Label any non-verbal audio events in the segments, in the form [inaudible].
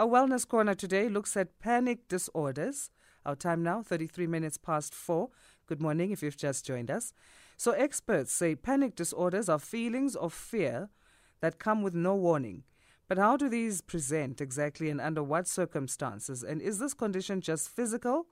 Our Wellness Corner today looks at panic disorders. Our time now, 33 minutes past 4. Good morning if you've just joined us. So, experts say panic disorders are feelings of fear that come with no warning. But how do these present exactly and under what circumstances? And is this condition just physical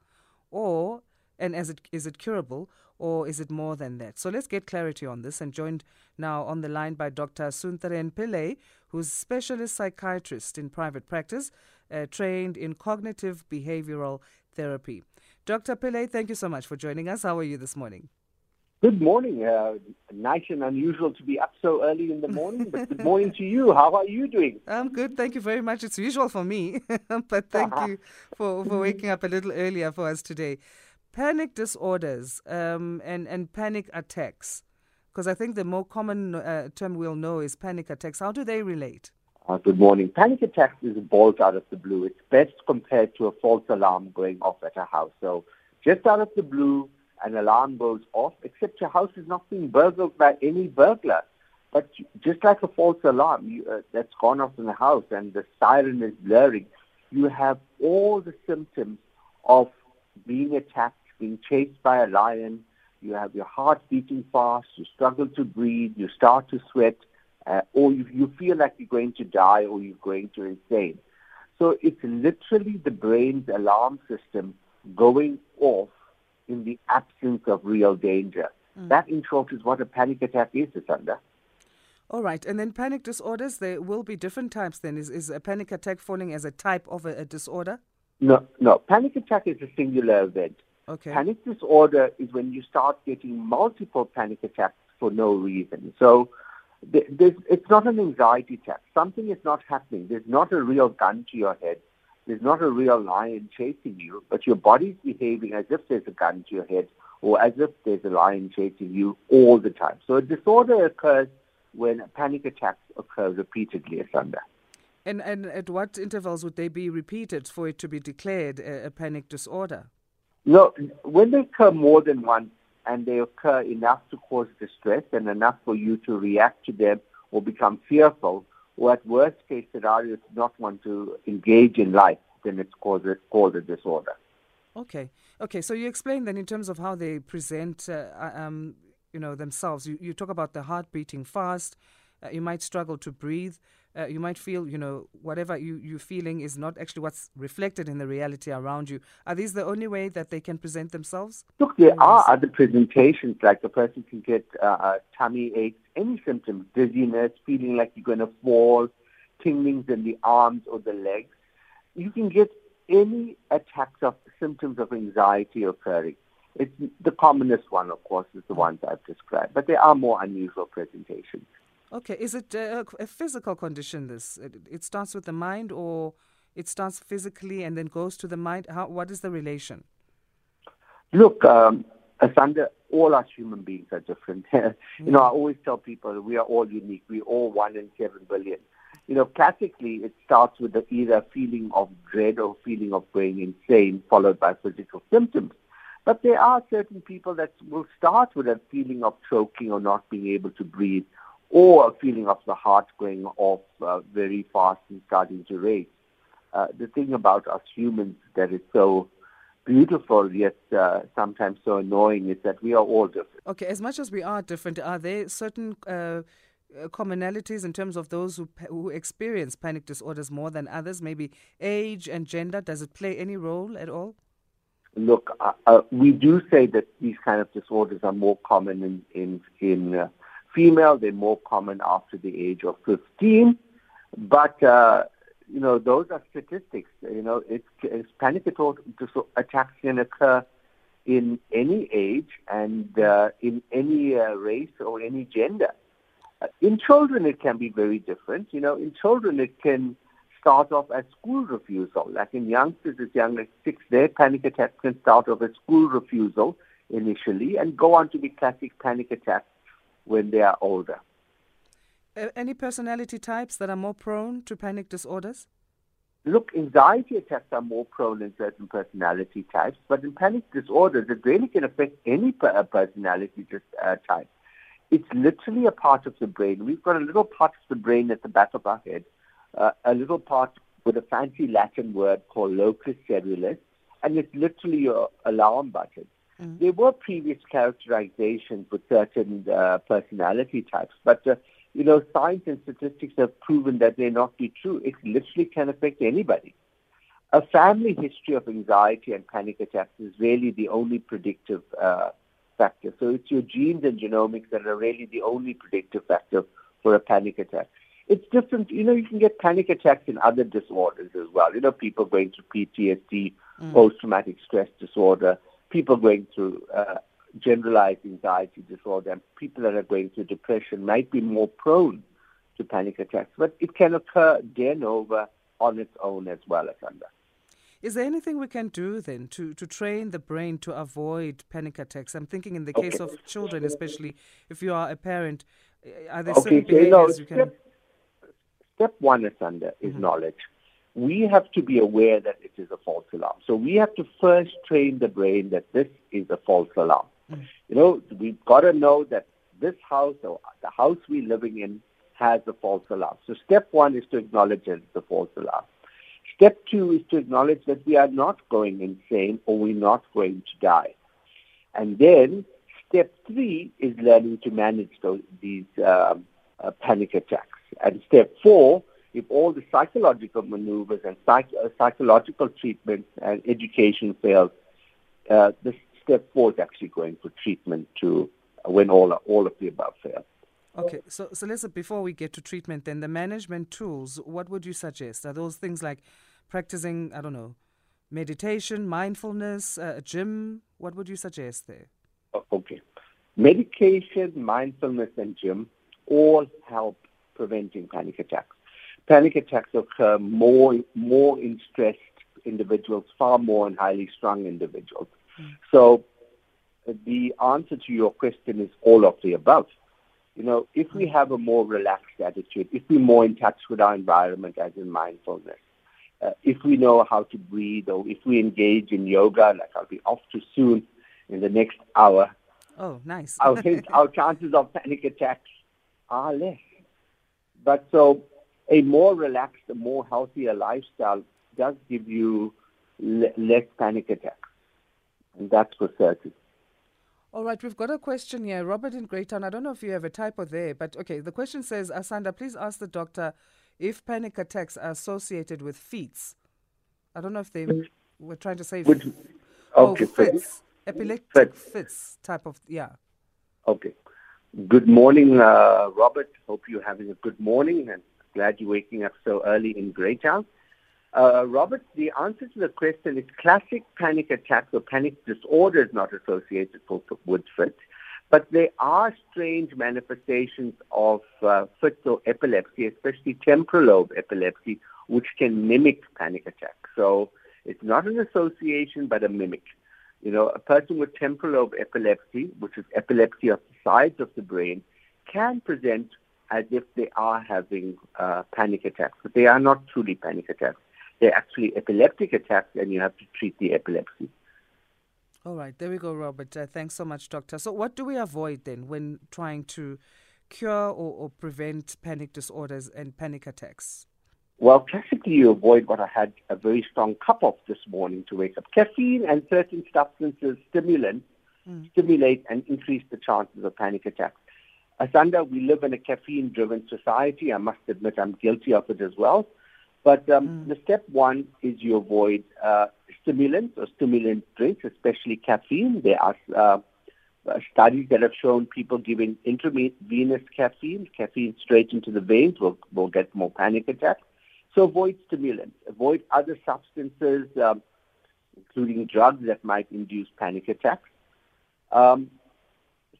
or and is it is it curable or is it more than that? So let's get clarity on this and joined now on the line by Dr. Suntheren Pillay, who's specialist psychiatrist in private practice, uh, trained in cognitive behavioral therapy. Dr. Pillay, thank you so much for joining us. How are you this morning? Good morning. Uh, nice and unusual to be up so early in the morning, but good [laughs] morning to you. How are you doing? I'm good. Thank you very much. It's usual for me, [laughs] but thank [laughs] you for, for waking up a little earlier for us today panic disorders um, and, and panic attacks, because I think the more common uh, term we'll know is panic attacks. How do they relate? Uh, good morning. Panic attacks is a bolt out of the blue. It's best compared to a false alarm going off at a house. So just out of the blue, an alarm goes off, except your house is not being burgled by any burglar. But just like a false alarm you, uh, that's gone off in the house and the siren is blaring, you have all the symptoms of being attacked being chased by a lion, you have your heart beating fast, you struggle to breathe, you start to sweat, uh, or you, you feel like you're going to die or you're going to insane. So it's literally the brain's alarm system going off in the absence of real danger. Mm. That, in short, is what a panic attack is, Asanda. All right. And then panic disorders, there will be different types then. Is, is a panic attack falling as a type of a, a disorder? No, no. Panic attack is a singular event. Okay. Panic disorder is when you start getting multiple panic attacks for no reason. So it's not an anxiety attack. Something is not happening. There's not a real gun to your head. There's not a real lion chasing you, but your body's behaving as if there's a gun to your head or as if there's a lion chasing you all the time. So a disorder occurs when panic attacks occur repeatedly, Asanda. And, and at what intervals would they be repeated for it to be declared a, a panic disorder? No, when they occur more than once and they occur enough to cause distress and enough for you to react to them or become fearful, or at worst case scenario, to not want to engage in life, then it's called, called a disorder. Okay. Okay. So you explained then in terms of how they present, uh, uh, um, you know, themselves. You, you talk about the heart beating fast. Uh, you might struggle to breathe uh, you might feel, you know, whatever you, you're feeling is not actually what's reflected in the reality around you. Are these the only way that they can present themselves? Look, there are other presentations, like the person can get uh, uh, tummy aches, any symptoms, dizziness, feeling like you're going to fall, tinglings in the arms or the legs. You can get any attacks of symptoms of anxiety occurring. It's the commonest one, of course, is the ones I've described, but there are more unusual presentations. Okay, is it a, a physical condition? This it, it, starts with the mind, or it starts physically and then goes to the mind. How? What is the relation? Look, um, Asanda, all us human beings are different. [laughs] you know, I always tell people we are all unique. We're all one in seven billion. You know, classically, it starts with the, either feeling of dread or feeling of going insane, followed by physical symptoms. But there are certain people that will start with a feeling of choking or not being able to breathe, or a feeling of the heart going off uh, very fast and starting to race. Uh, the thing about us humans that is so beautiful yet uh, sometimes so annoying is that we are all different. Okay, as much as we are different, are there certain uh, uh, commonalities in terms of those who who experience panic disorders more than others? Maybe age and gender. Does it play any role at all? Look, uh, we do say that these kind of disorders are more common in in in female, they're more common after the age of 15. But, uh, you know, those are statistics. You know, it's, it's panic attacks can occur in any age and uh, in any uh, race or any gender. Uh, in children, it can be very different. You know, in children, it can start off as school refusal. Like in youngsters as young as six, their panic attacks can start off as school refusal initially and go on to be classic panic attacks when they are older. Any personality types that are more prone to panic disorders? Look, anxiety attacks are more prone in certain personality types, but in panic disorders, it really can affect any personality uh, type. It's literally a part of the brain. We've got a little part of the brain at the back of our head, uh, a little part with a fancy Latin word called locus coeruleus, and it's literally your alarm button. Mm. There were previous characterizations with certain uh, personality types, but uh, you know, science and statistics have proven that they're not be true. It literally can affect anybody. A family history of anxiety and panic attacks is really the only predictive uh, factor. So it's your genes and genomics that are really the only predictive factor for a panic attack. It's different. You know, you can get panic attacks in other disorders as well. You know, people going through PTSD, mm. post-traumatic stress disorder, people going through uh, generalized anxiety disorder, and people that are going through depression might be more prone to panic attacks. But it can occur de novo on its own as well as under. Is there anything we can do then to, to train the brain to avoid panic attacks? I'm thinking in the okay. case of children, especially if you are a parent, are there okay, certain so, behaviors you, can... Step, one is is mm-hmm. knowledge. We have to be aware that it is a false alarm. So we have to first train the brain that this is a false alarm. Mm-hmm. You know, we've got to know that this house or the house we're living in has a false alarm. So step one is to acknowledge that it's a false alarm. Step two is to acknowledge that we are not going insane or we're not going to die. And then step three is learning to manage those, these um, uh, panic attacks. And step four, if all the psychological maneuvers and psych- uh, psychological treatment and education fails, uh, the step four is actually going for treatment to uh, when all all of the above fail. Okay, so so listen. Before we get to treatment, then the management tools. What would you suggest? Are those things like practicing, I don't know, meditation, mindfulness, uh, gym? What would you suggest there? Okay. Medication, mindfulness, and gym all help preventing panic attacks. Panic attacks occur more, more in stressed individuals, far more in highly strung individuals. Mm. So the answer to your question is all of the above. You know, if we hmm. have a more relaxed attitude, if we're more in touch with our environment as in mindfulness, uh, if we know how to breathe or if we engage in yoga, like I'll be off to soon in the next hour. Oh, nice. our, [laughs] our chances of panic attacks are less. But so a more relaxed, a more healthier lifestyle does give you le- less panic attacks. And that's for certain. All right, we've got a question here. Robert in Greytown, I don't know if you have a typo there, but okay, the question says, Asanda, please ask the doctor if panic attacks are associated with fits, I don't know if they were trying to say Which, oh, okay, fits, epileptic fits. fits type of yeah. Okay. Good morning, uh, Robert. Hope you're having a good morning and glad you're waking up so early in Greytown. Uh, Robert, the answer to the question is classic panic attacks or panic disorder is not associated with fits. But there are strange manifestations of uh, fits or epilepsy, especially temporal lobe epilepsy, which can mimic panic attacks. So it's not an association, but a mimic. You know, a person with temporal lobe epilepsy, which is epilepsy of the sides of the brain, can present as if they are having uh, panic attacks, but they are not truly panic attacks. They're actually epileptic attacks, and you have to treat the epilepsy. All right, there we go, Robert. Uh, thanks so much, Doctor. So, what do we avoid then when trying to cure or, or prevent panic disorders and panic attacks? Well, classically, you avoid what I had a very strong cup of this morning to wake up. Caffeine and certain substances, stimulants, mm. stimulate and increase the chances of panic attacks. Asanda, we live in a caffeine driven society. I must admit I'm guilty of it as well. But um, mm. the step one is you avoid uh, stimulants or stimulant drinks, especially caffeine. There are uh, studies that have shown people giving intravenous caffeine, caffeine straight into the veins, will, will get more panic attacks. So avoid stimulants. Avoid other substances, um, including drugs that might induce panic attacks. Um,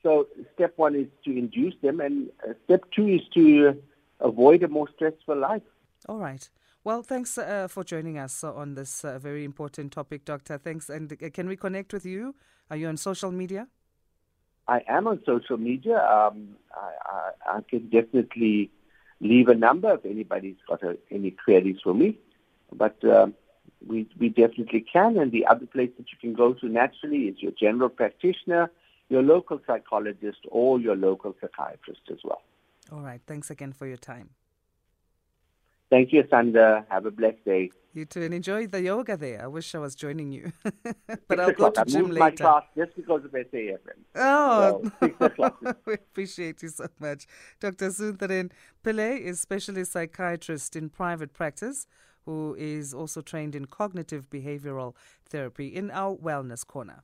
so step one is to induce them, and uh, step two is to avoid a more stressful life. All right. Well, thanks uh, for joining us on this uh, very important topic, Doctor. Thanks. And uh, can we connect with you? Are you on social media? I am on social media. Um, I, I, I, can definitely leave a number if anybody's got a, any queries for me. But um, we, we definitely can. And the other place that you can go to naturally is your general practitioner, your local psychologist, or your local psychiatrist as well. All right. Thanks again for your time. Thank you, Sandra. Have a blessed day. You too, and enjoy the yoga there. I wish I was joining you, [laughs] but I'll go to I gym moved later. my class just because of SAFM. Oh, So, [laughs] we appreciate you so much. Dr. Suntheren Pillay is specialist psychiatrist in private practice who is also trained in cognitive behavioral therapy in our wellness corner.